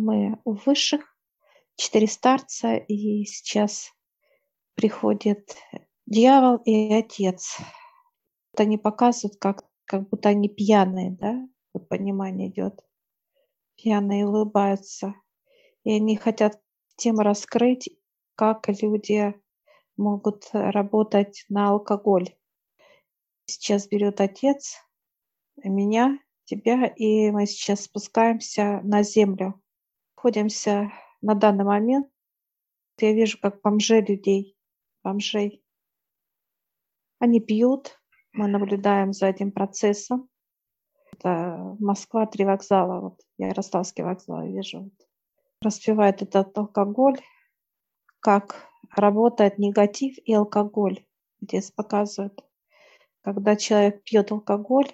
мы у высших, четыре старца, и сейчас приходит дьявол и отец. Вот они показывают, как, как будто они пьяные, да? Вот понимание идет. Пьяные улыбаются. И они хотят тему раскрыть, как люди могут работать на алкоголь. Сейчас берет отец меня, тебя, и мы сейчас спускаемся на землю. Находимся на данный момент. Я вижу, как бомжей людей, бомжей. Они пьют, мы наблюдаем за этим процессом. Это Москва, три вокзала, вот Ярославский вокзал, я вижу. Вот. Распивает этот алкоголь, как работает негатив и алкоголь. Здесь показывают. Когда человек пьет алкоголь,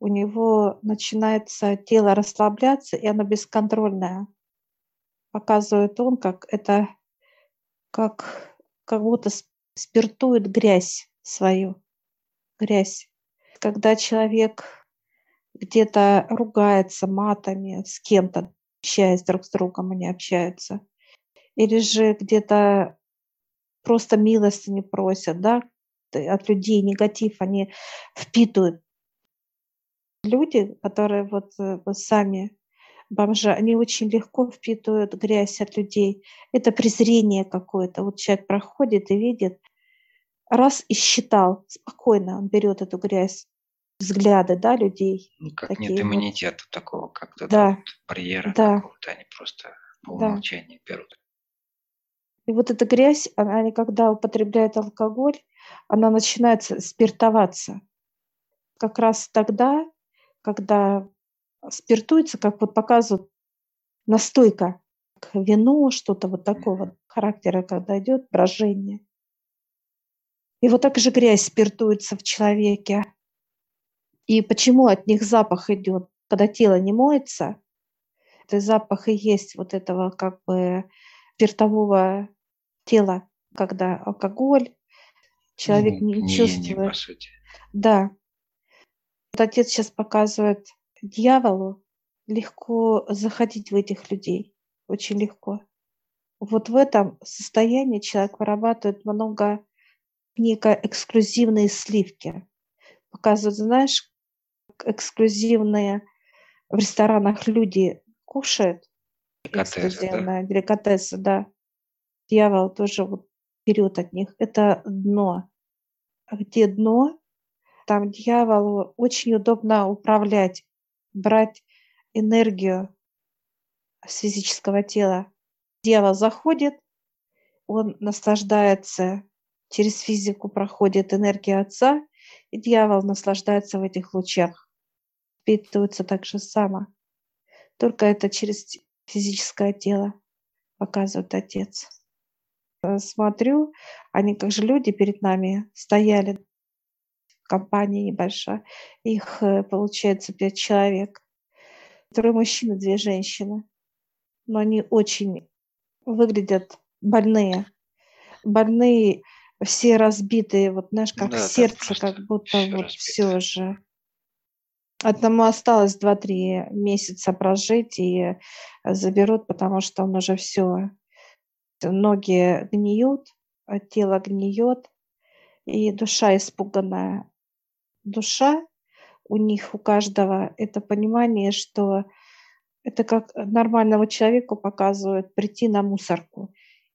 у него начинается тело расслабляться, и оно бесконтрольное. Показывает он, как это, как, как будто спиртует грязь свою, грязь. Когда человек где-то ругается матами с кем-то, общаясь друг с другом, они общаются, или же где-то просто милости не просят, да, от людей негатив они впитывают. Люди, которые вот, э, сами бомжи, они очень легко впитывают грязь от людей. Это презрение какое-то. Вот человек проходит и видит, раз и считал, спокойно он берет эту грязь, взгляды, да, людей. Ну, как нет иммунитета вот. такого, как то да. вот барьера да. какого-то, они просто по умолчанию да. берут. И вот эта грязь, она, когда употребляет алкоголь, она начинает спиртоваться. Как раз тогда, когда спиртуется, как вот показывают настойка, к вину, что-то вот такого характера, когда идет брожение. И вот так же грязь спиртуется в человеке. И почему от них запах идет? Когда тело не моется, это запах и есть вот этого как бы спиртового тела, когда алкоголь, человек не, не чувствует. по сути. Да. Вот отец сейчас показывает дьяволу легко заходить в этих людей, очень легко. Вот в этом состоянии человек вырабатывает много некой эксклюзивные сливки. Показывают, знаешь, эксклюзивные в ресторанах люди кушают. Деликатесы, да? деликатесы, да дьявол тоже вот берет от них. Это дно. А где дно, там дьяволу очень удобно управлять, брать энергию с физического тела. Дьявол заходит, он наслаждается, через физику проходит энергия Отца, и дьявол наслаждается в этих лучах. Впитывается так же само. Только это через физическое тело показывает Отец. Смотрю, они как же люди перед нами стояли, компания небольшая, их, э, получается, пять человек. Трое мужчин и две женщины. Но они очень выглядят больные. Больные, все разбитые, вот знаешь, как да, сердце, как будто вот все же. Одному осталось 2-3 месяца прожить и заберут, потому что он уже все ноги гниют, тело гниет, и душа испуганная. Душа у них, у каждого, это понимание, что это как нормальному человеку показывают прийти на мусорку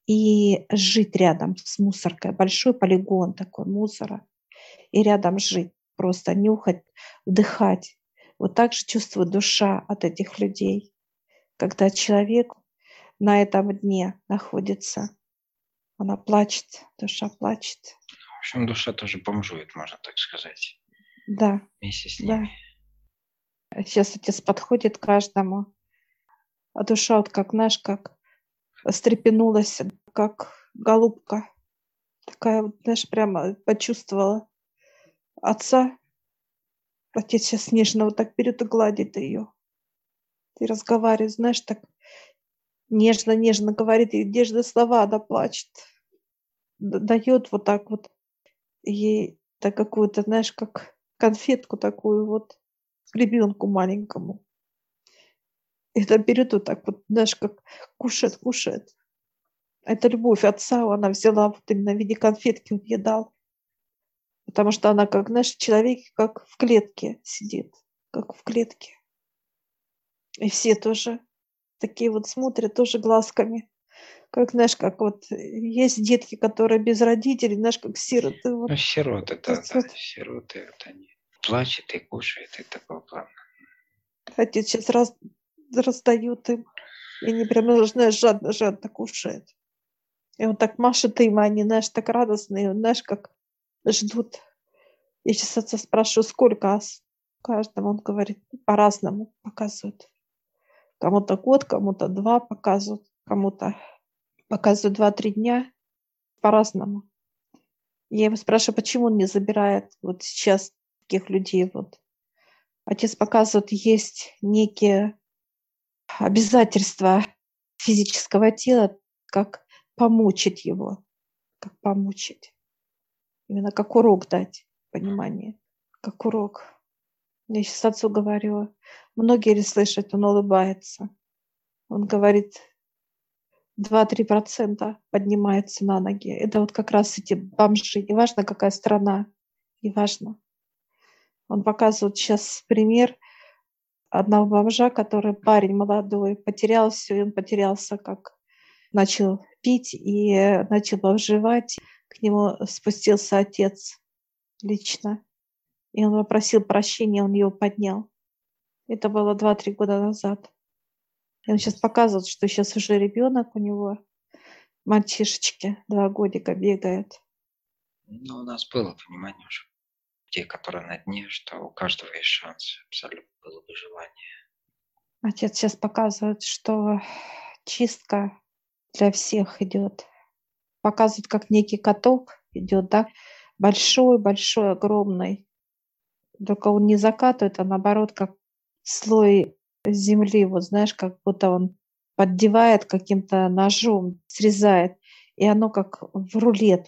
и жить рядом с мусоркой. Большой полигон такой мусора. И рядом жить, просто нюхать, вдыхать. Вот так же чувствует душа от этих людей. Когда человек на этом дне находится. Она плачет, душа плачет. В общем, душа тоже бомжует, можно так сказать. Да. Вместе с ними. Да. Сейчас отец подходит каждому. А душа вот как, знаешь, как стрепенулась, как голубка. Такая вот, знаешь, прямо почувствовала отца. Отец сейчас нежно вот так берет и гладит ее. И разговаривает, знаешь, так нежно-нежно говорит, и нежные слова она плачет. Дает вот так вот ей так какую-то, знаешь, как конфетку такую вот ребенку маленькому. Это берет вот так вот, знаешь, как кушает, кушает. Это любовь отца, она взяла вот именно в виде конфетки, он ей дал. Потому что она, как, знаешь, человек, как в клетке сидит, как в клетке. И все тоже такие вот смотрят, тоже глазками. Как, знаешь, как вот есть детки, которые без родителей, знаешь, как сироты. Вот. Ну, сироты, да, да, вот. сироты, вот они плачет и кушает, и такого плана. Отец сейчас раз, раздают им, и они прям, знаешь, жадно-жадно кушают. И он так машет им, они, знаешь, так радостные, знаешь, как ждут. Я сейчас отца спрашиваю, сколько ас каждому, он говорит, по-разному показывают. Кому-то год, кому-то два показывают, кому-то показывают два-три дня, по-разному. Я его спрашиваю, почему он не забирает вот сейчас таких людей. Вот. Отец показывает, есть некие обязательства физического тела, как помучить его, как помучить. Именно как урок дать, понимание, как урок. Я сейчас отцу говорю, многие ли слышат, он улыбается. Он говорит, 2-3% поднимается на ноги. Это вот как раз эти бомжи. Неважно, какая страна, неважно. Он показывает сейчас пример одного бомжа, который парень молодой, потерял все, и он потерялся, как начал пить и начал бомжевать. К нему спустился отец лично, и он попросил прощения, он его поднял. Это было 2-3 года назад. И он сейчас показывает, что сейчас уже ребенок у него, мальчишечки, два годика бегает. Ну, у нас было понимание уже те, которые на дне, что у каждого есть шанс, абсолютно было бы желание. Отец сейчас показывает, что чистка для всех идет. Показывает, как некий каток идет, да, большой, большой, огромный. Только он не закатывает, а наоборот, как слой земли, вот знаешь, как будто он поддевает каким-то ножом, срезает, и оно как в рулет,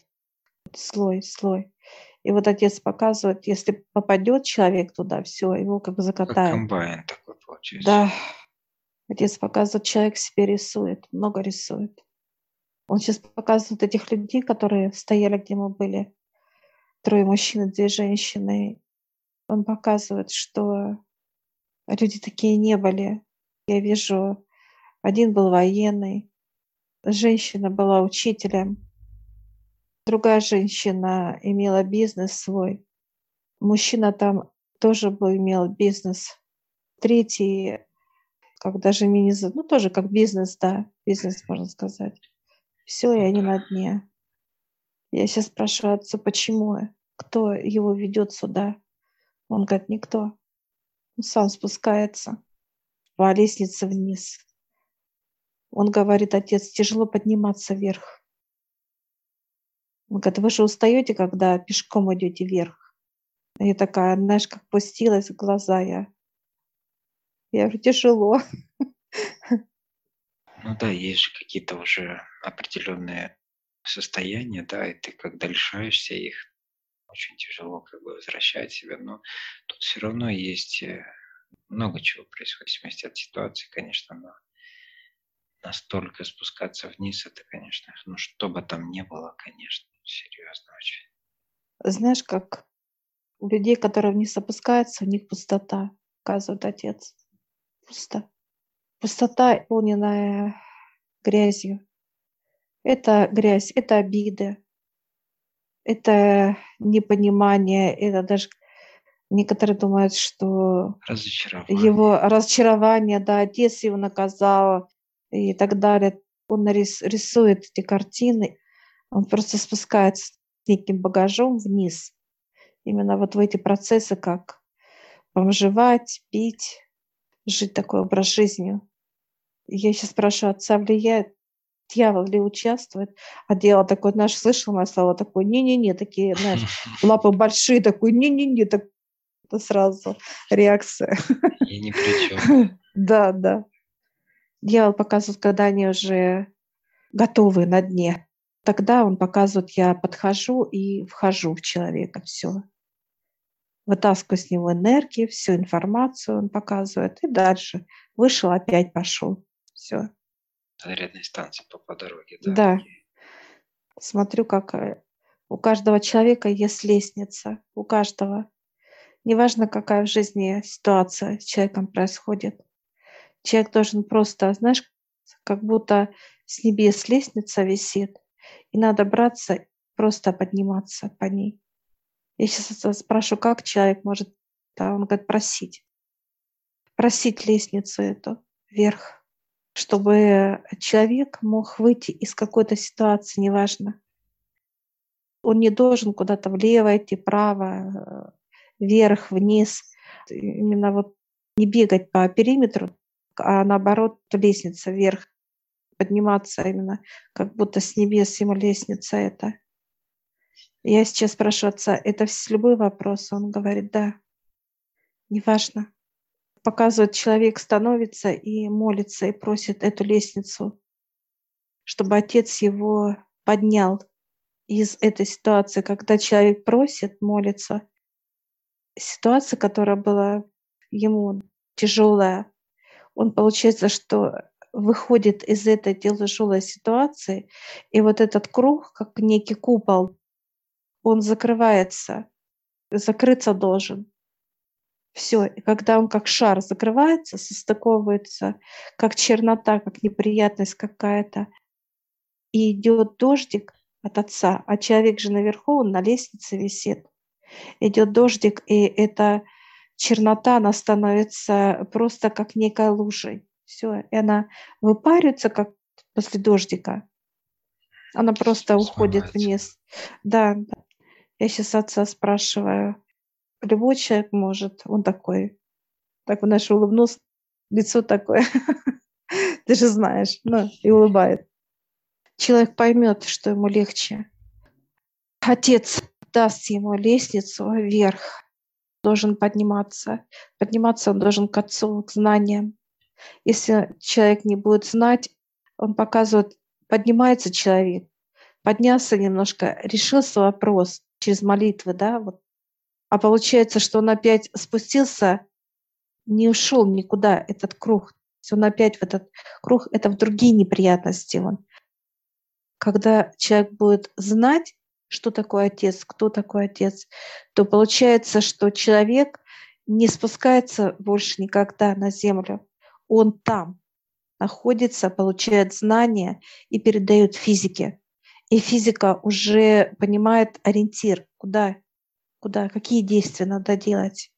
слой, слой. И вот отец показывает, если попадет человек туда, все, его как закатает. Как комбайн такой получается. Да. Отец показывает, человек себе рисует, много рисует. Он сейчас показывает этих людей, которые стояли, где мы были. Трое мужчин и две женщины. Он показывает, что люди такие не были. Я вижу, один был военный, женщина была учителем, Другая женщина имела бизнес свой. Мужчина там тоже был, имел бизнес. Третий, как даже мини, ну тоже как бизнес, да, бизнес, можно сказать. Все, и они на дне. Я сейчас спрашиваю отца, почему, кто его ведет сюда. Он говорит, никто. Он сам спускается по лестнице вниз. Он говорит, отец, тяжело подниматься вверх. Он говорит, вы же устаете, когда пешком идете вверх? Я такая, знаешь, как пустилась в глаза я. Я говорю, тяжело. Ну да, есть же какие-то уже определенные состояния, да, и ты когда лишаешься их, очень тяжело как бы возвращать себя, но тут все равно есть э, много чего происходит, в зависимости от ситуации, конечно, но настолько спускаться вниз, это, конечно, ну что бы там ни было, конечно, Серьезно очень. Знаешь, как у людей, которые вниз опускаются, у них пустота, показывает отец. Пусто. Пустота, полненная грязью. Это грязь, это обиды, это непонимание, это даже некоторые думают, что разочарование. его разочарование, да, отец его наказал и так далее. Он рисует эти картины, он просто спускается с неким багажом вниз. Именно вот в эти процессы, как бомжевать, пить, жить такой образ жизни. Я сейчас спрашиваю, отца влияет, дьявол ли участвует? А дьявол такой, знаешь, слышал мое слово, такой, не-не-не, такие, знаешь, лапы большие, такой, не-не-не, так это сразу реакция. Я ни при чем. Да, да. Дьявол показывает, когда они уже готовы на дне тогда он показывает, я подхожу и вхожу в человека, все. вытаскиваю с него энергию, всю информацию он показывает, и дальше вышел, опять пошел. Все. Зарядные станции по, по дороге, да? Да. Смотрю, как э, у каждого человека есть лестница, у каждого. Неважно, какая в жизни ситуация с человеком происходит. Человек должен просто, знаешь, как будто с небес лестница висит, и надо браться, просто подниматься по ней. Я сейчас спрашиваю, как человек может, да, он говорит, просить. Просить лестницу эту вверх, чтобы человек мог выйти из какой-то ситуации, неважно. Он не должен куда-то влево идти, право, вверх, вниз. Именно вот не бегать по периметру, а наоборот лестница вверх, подниматься именно, как будто с небес ему лестница это. Я сейчас спрашиваю отца, это любой вопрос? Он говорит, да, неважно. Показывает, человек становится и молится, и просит эту лестницу, чтобы отец его поднял из этой ситуации, когда человек просит, молится. Ситуация, которая была ему тяжелая, он получается, что выходит из этой тяжелой ситуации, и вот этот круг, как некий купол, он закрывается, закрыться должен. Все, и когда он как шар закрывается, состыковывается, как чернота, как неприятность какая-то, и идет дождик от отца, а человек же наверху, он на лестнице висит. Идет дождик, и эта чернота, она становится просто как некой лужей. Все, и она выпаривается, как после дождика. Она просто уходит вниз. Да, да. Я сейчас отца спрашиваю. Любой человек может. Он такой. Так, он наш улыбнулся. Лицо такое. Ты же знаешь. Ну, и улыбает. Человек поймет, что ему легче. Отец даст ему лестницу вверх должен подниматься. Подниматься он должен к отцу, к знаниям. Если человек не будет знать, он показывает, поднимается человек, поднялся немножко, решился вопрос через молитвы, да, вот. А получается, что он опять спустился, не ушел никуда этот круг. Он опять в этот круг, это в другие неприятности он. Когда человек будет знать, что такое отец, кто такой отец, то получается, что человек не спускается больше никогда на землю. Он там находится, получает знания и передает физике. И физика уже понимает ориентир, куда, куда, какие действия надо делать.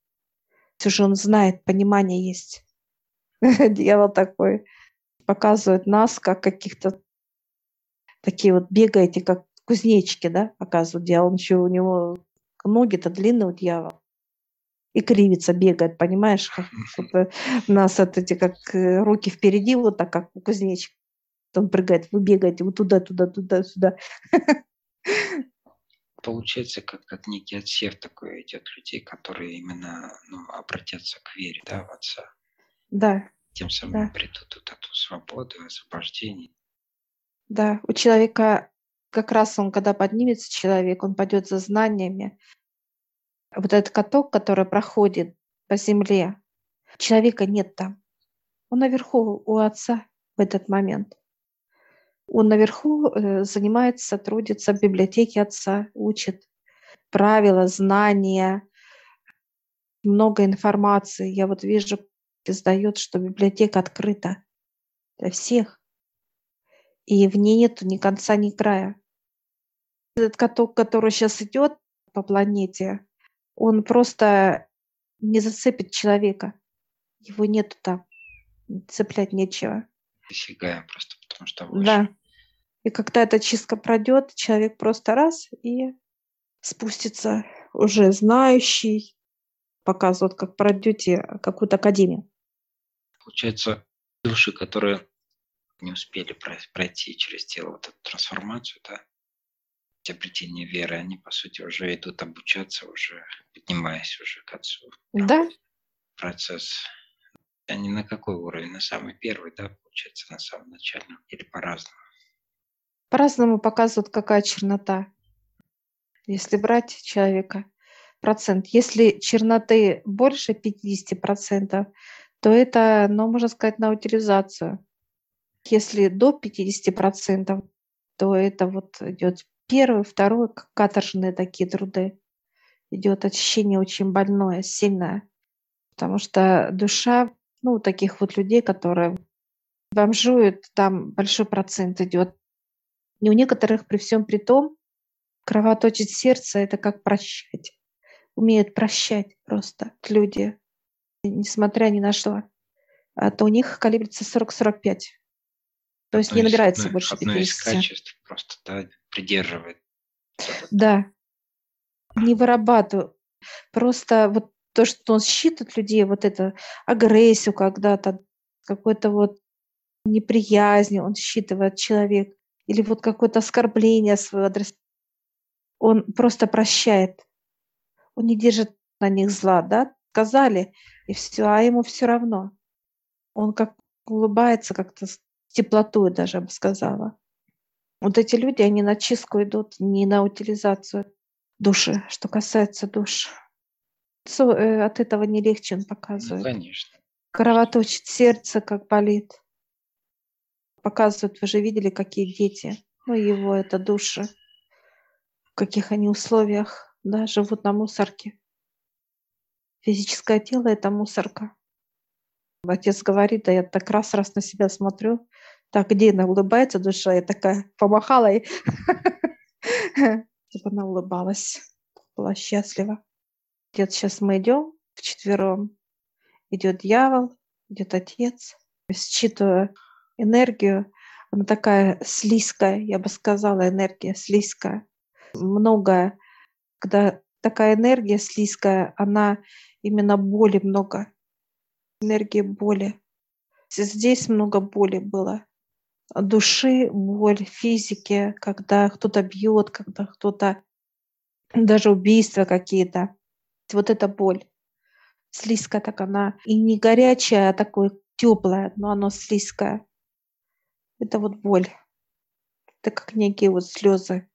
Уже он знает, понимание есть. Дьявол такой показывает нас, как каких-то такие вот бегаете, как кузнечики, да, показывают дьявол. Еще у него ноги-то длинные у дьявола. И кривится, бегает, понимаешь? Как, у нас вот эти как э, руки впереди, вот так, как у кузнечика. Он прыгает, вы бегаете вот туда, туда, туда, сюда. Получается, как, как некий отсев такой идет людей, которые именно ну, обратятся к вере, да, в Отца. Да. Тем самым да. обретут вот эту свободу, освобождение. Да, у человека как раз он, когда поднимется человек, он пойдет за знаниями. Вот этот каток, который проходит по земле, человека нет там. Он наверху у отца в этот момент. Он наверху э, занимается, трудится в библиотеке отца, учит правила, знания, много информации. Я вот вижу, издает, что библиотека открыта для всех и в ней нету ни конца, ни края. Этот каток, который сейчас идет по планете, он просто не зацепит человека. Его нету там. Цеплять нечего. Дофигаем просто, потому что выше. Да. И когда эта чистка пройдет, человек просто раз и спустится уже знающий, показывает, как пройдете какую-то академию. Получается, души, которые не успели пройти через тело вот эту трансформацию, да, обретение веры, они, по сути, уже идут обучаться, уже поднимаясь уже к отцу. Да. Процесс. Они на какой уровень? На самый первый, да, получается, на самом начальном? Или по-разному? По-разному показывают, какая чернота. Если брать человека, процент. Если черноты больше 50%, то это, ну, можно сказать, на утилизацию. Если до 50%, то это вот идет первый, второй, каторжные такие труды. Идет очищение очень больное, сильное. Потому что душа, ну, таких вот людей, которые бомжуют, там большой процент идет. И у некоторых при всем при том кровоточит сердце, это как прощать. Умеют прощать просто люди, несмотря ни на что. А то у них калибрится 40-45. То есть не набирается одно, больше 50. Одно из качеств просто, да, придерживает. Да. Не вырабатываю. Просто вот то, что он считает людей, вот это агрессию когда-то, какой-то вот неприязнь он считывает человек, или вот какое-то оскорбление свой адрес, он просто прощает. Он не держит на них зла, да? Сказали, и все, а ему все равно. Он как улыбается как-то с теплотой даже, я бы сказала. Вот эти люди, они на чистку идут, не на утилизацию души, что касается душ. Э, от этого не легче он ну, показывает. Ну, конечно. Кровоточит сердце, как болит. Показывают, вы же видели, какие дети. Ну, его это души. В каких они условиях, да, живут на мусорке. Физическое тело – это мусорка. Отец говорит, да я так раз раз на себя смотрю, так, где она улыбается душа, я такая помахала и типа она улыбалась, была счастлива. Отец, сейчас мы идем вчетвером. Идет дьявол, идет отец. Считываю энергию. Она такая слизкая, я бы сказала, энергия слизкая. Много, когда такая энергия слизкая, она именно боли много. Энергии боли. Здесь много боли было. Души, боль, физики, когда кто-то бьет, когда кто-то даже убийства какие-то вот эта боль. Слизкая так она. И не горячая, а такой теплая, но она слизкая. Это вот боль. Это как некие вот слезы.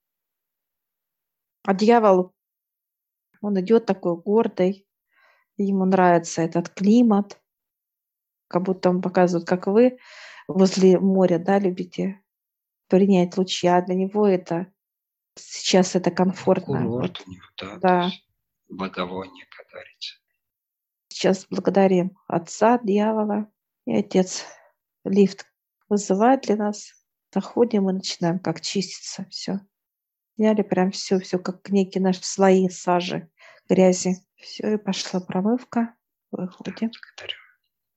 А дьявол, он идет такой гордый, ему нравится этот климат, как будто он показывает, как вы возле моря, да, любите принять лучи, а для него это сейчас это комфортно. Курорт вот. у него, да. Да благовоние, как говорится. Сейчас благодарим Отца, дьявола и Отец. Лифт вызывает для нас. Заходим и начинаем как чиститься. Все. Сняли прям все, все как некие наши слои сажи, грязи. Все, и пошла промывка. Выходим. Благодарю.